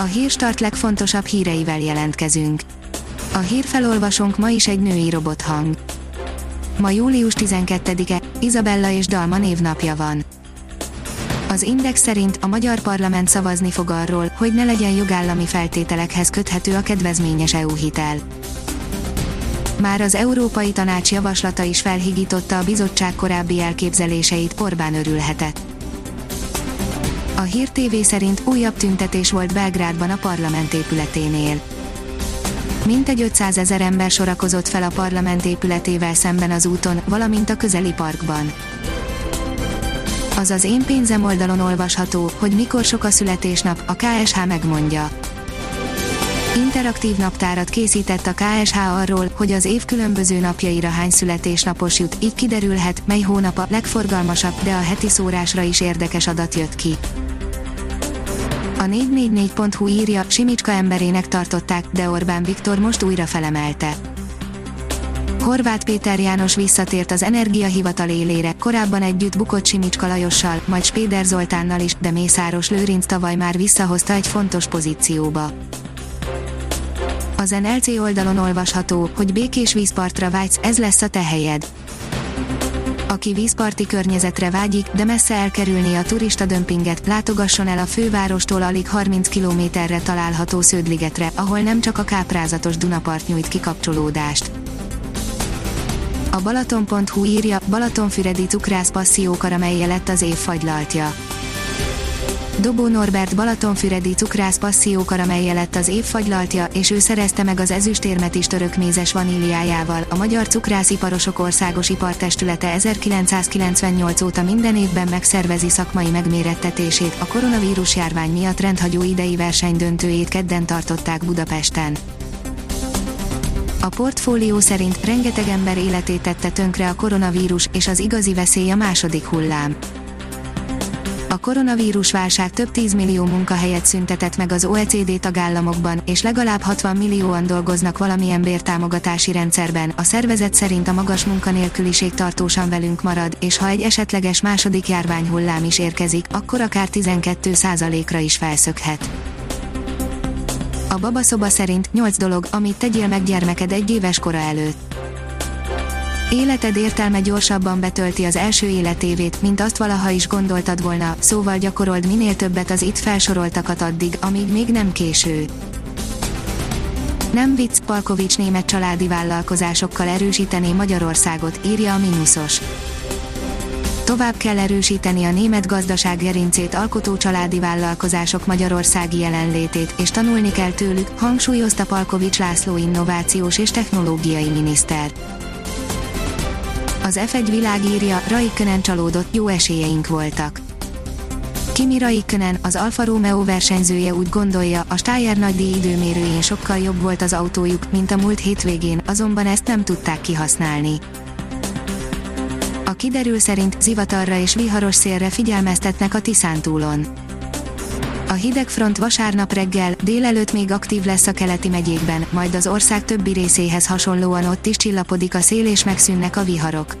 A hírstart legfontosabb híreivel jelentkezünk. A hírfelolvasónk ma is egy női robothang. Ma július 12-e, Izabella és Dalma névnapja van. Az Index szerint a magyar parlament szavazni fog arról, hogy ne legyen jogállami feltételekhez köthető a kedvezményes EU hitel. Már az Európai Tanács javaslata is felhigította a bizottság korábbi elképzeléseit, Orbán örülhetett. A Hír TV szerint újabb tüntetés volt Belgrádban a parlament épületénél. Mintegy 500 ezer ember sorakozott fel a parlament épületével szemben az úton, valamint a közeli parkban. Az az én pénzem oldalon olvasható, hogy mikor sok a születésnap, a KSH megmondja. Interaktív naptárat készített a KSH arról, hogy az év különböző napjaira hány születésnapos jut, így kiderülhet, mely hónap a legforgalmasabb, de a heti szórásra is érdekes adat jött ki. A 444.hu írja, Simicska emberének tartották, de Orbán Viktor most újra felemelte. Horváth Péter János visszatért az Energiahivatal élére, korábban együtt bukott Simicska Lajossal, majd Spéder Zoltánnal is, de Mészáros Lőrinc tavaly már visszahozta egy fontos pozícióba. Az NLC oldalon olvasható, hogy békés vízpartra vágysz, ez lesz a te helyed. Aki vízparti környezetre vágyik, de messze elkerülni a turista dömpinget, látogasson el a fővárostól alig 30 kilométerre található Sződligetre, ahol nem csak a káprázatos Dunapart nyújt kikapcsolódást. A Balaton.hu írja, Balatonfüredi cukrász passziókaramelje lett az év fagylaltja. Dobó Norbert Balatonfüredi cukrász passziókaramelje lett az év fagylaltja, és ő szerezte meg az ezüstérmet is törökmézes vaníliájával. A Magyar Cukrász-iparosok Országos Ipartestülete 1998 óta minden évben megszervezi szakmai megmérettetését, a koronavírus járvány miatt rendhagyó idei verseny döntőjét kedden tartották Budapesten. A portfólió szerint rengeteg ember életét tette tönkre a koronavírus, és az igazi veszély a második hullám. A koronavírus válság több tízmillió munkahelyet szüntetett meg az OECD tagállamokban, és legalább 60 millióan dolgoznak valamilyen bértámogatási rendszerben. A szervezet szerint a magas munkanélküliség tartósan velünk marad, és ha egy esetleges második járványhullám is érkezik, akkor akár 12%-ra is felszökhet. A babaszoba szerint 8 dolog, amit tegyél meg gyermeked egy éves kora előtt. Életed értelme gyorsabban betölti az első életévét, mint azt valaha is gondoltad volna, szóval gyakorold minél többet az itt felsoroltakat addig, amíg még nem késő. Nem vicc, Palkovics német családi vállalkozásokkal erősítené Magyarországot, írja a Minusos. Tovább kell erősíteni a német gazdaság gerincét alkotó családi vállalkozások magyarországi jelenlétét, és tanulni kell tőlük, hangsúlyozta Palkovics László innovációs és technológiai miniszter. Az F1 világírja, Raikkonen csalódott, jó esélyeink voltak. Kimi Raikkonen, az Alfa Romeo versenyzője úgy gondolja, a Steyr nagydíj időmérőjén sokkal jobb volt az autójuk, mint a múlt hétvégén, azonban ezt nem tudták kihasználni. A kiderül szerint zivatarra és viharos szélre figyelmeztetnek a Tiszántúlon. A hideg front vasárnap reggel, délelőtt még aktív lesz a keleti megyékben, majd az ország többi részéhez hasonlóan ott is csillapodik a szél és megszűnnek a viharok.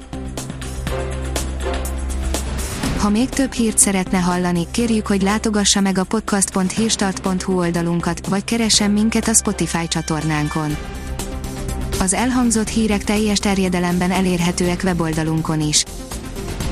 Ha még több hírt szeretne hallani, kérjük, hogy látogassa meg a podcast.hírstart.hu oldalunkat, vagy keressen minket a Spotify csatornánkon. Az elhangzott hírek teljes terjedelemben elérhetőek weboldalunkon is.